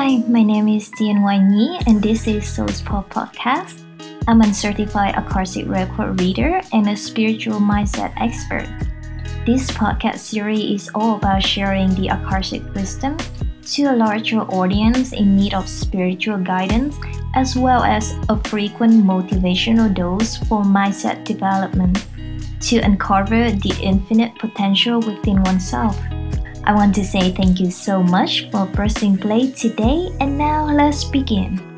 Hi, my name is Tian Wan Yi, and this is Soul's Pop Podcast. I'm a certified Akashic record reader and a spiritual mindset expert. This podcast series is all about sharing the Akashic wisdom to a larger audience in need of spiritual guidance, as well as a frequent motivational dose for mindset development to uncover the infinite potential within oneself. I want to say thank you so much for pressing play today, and now let's begin.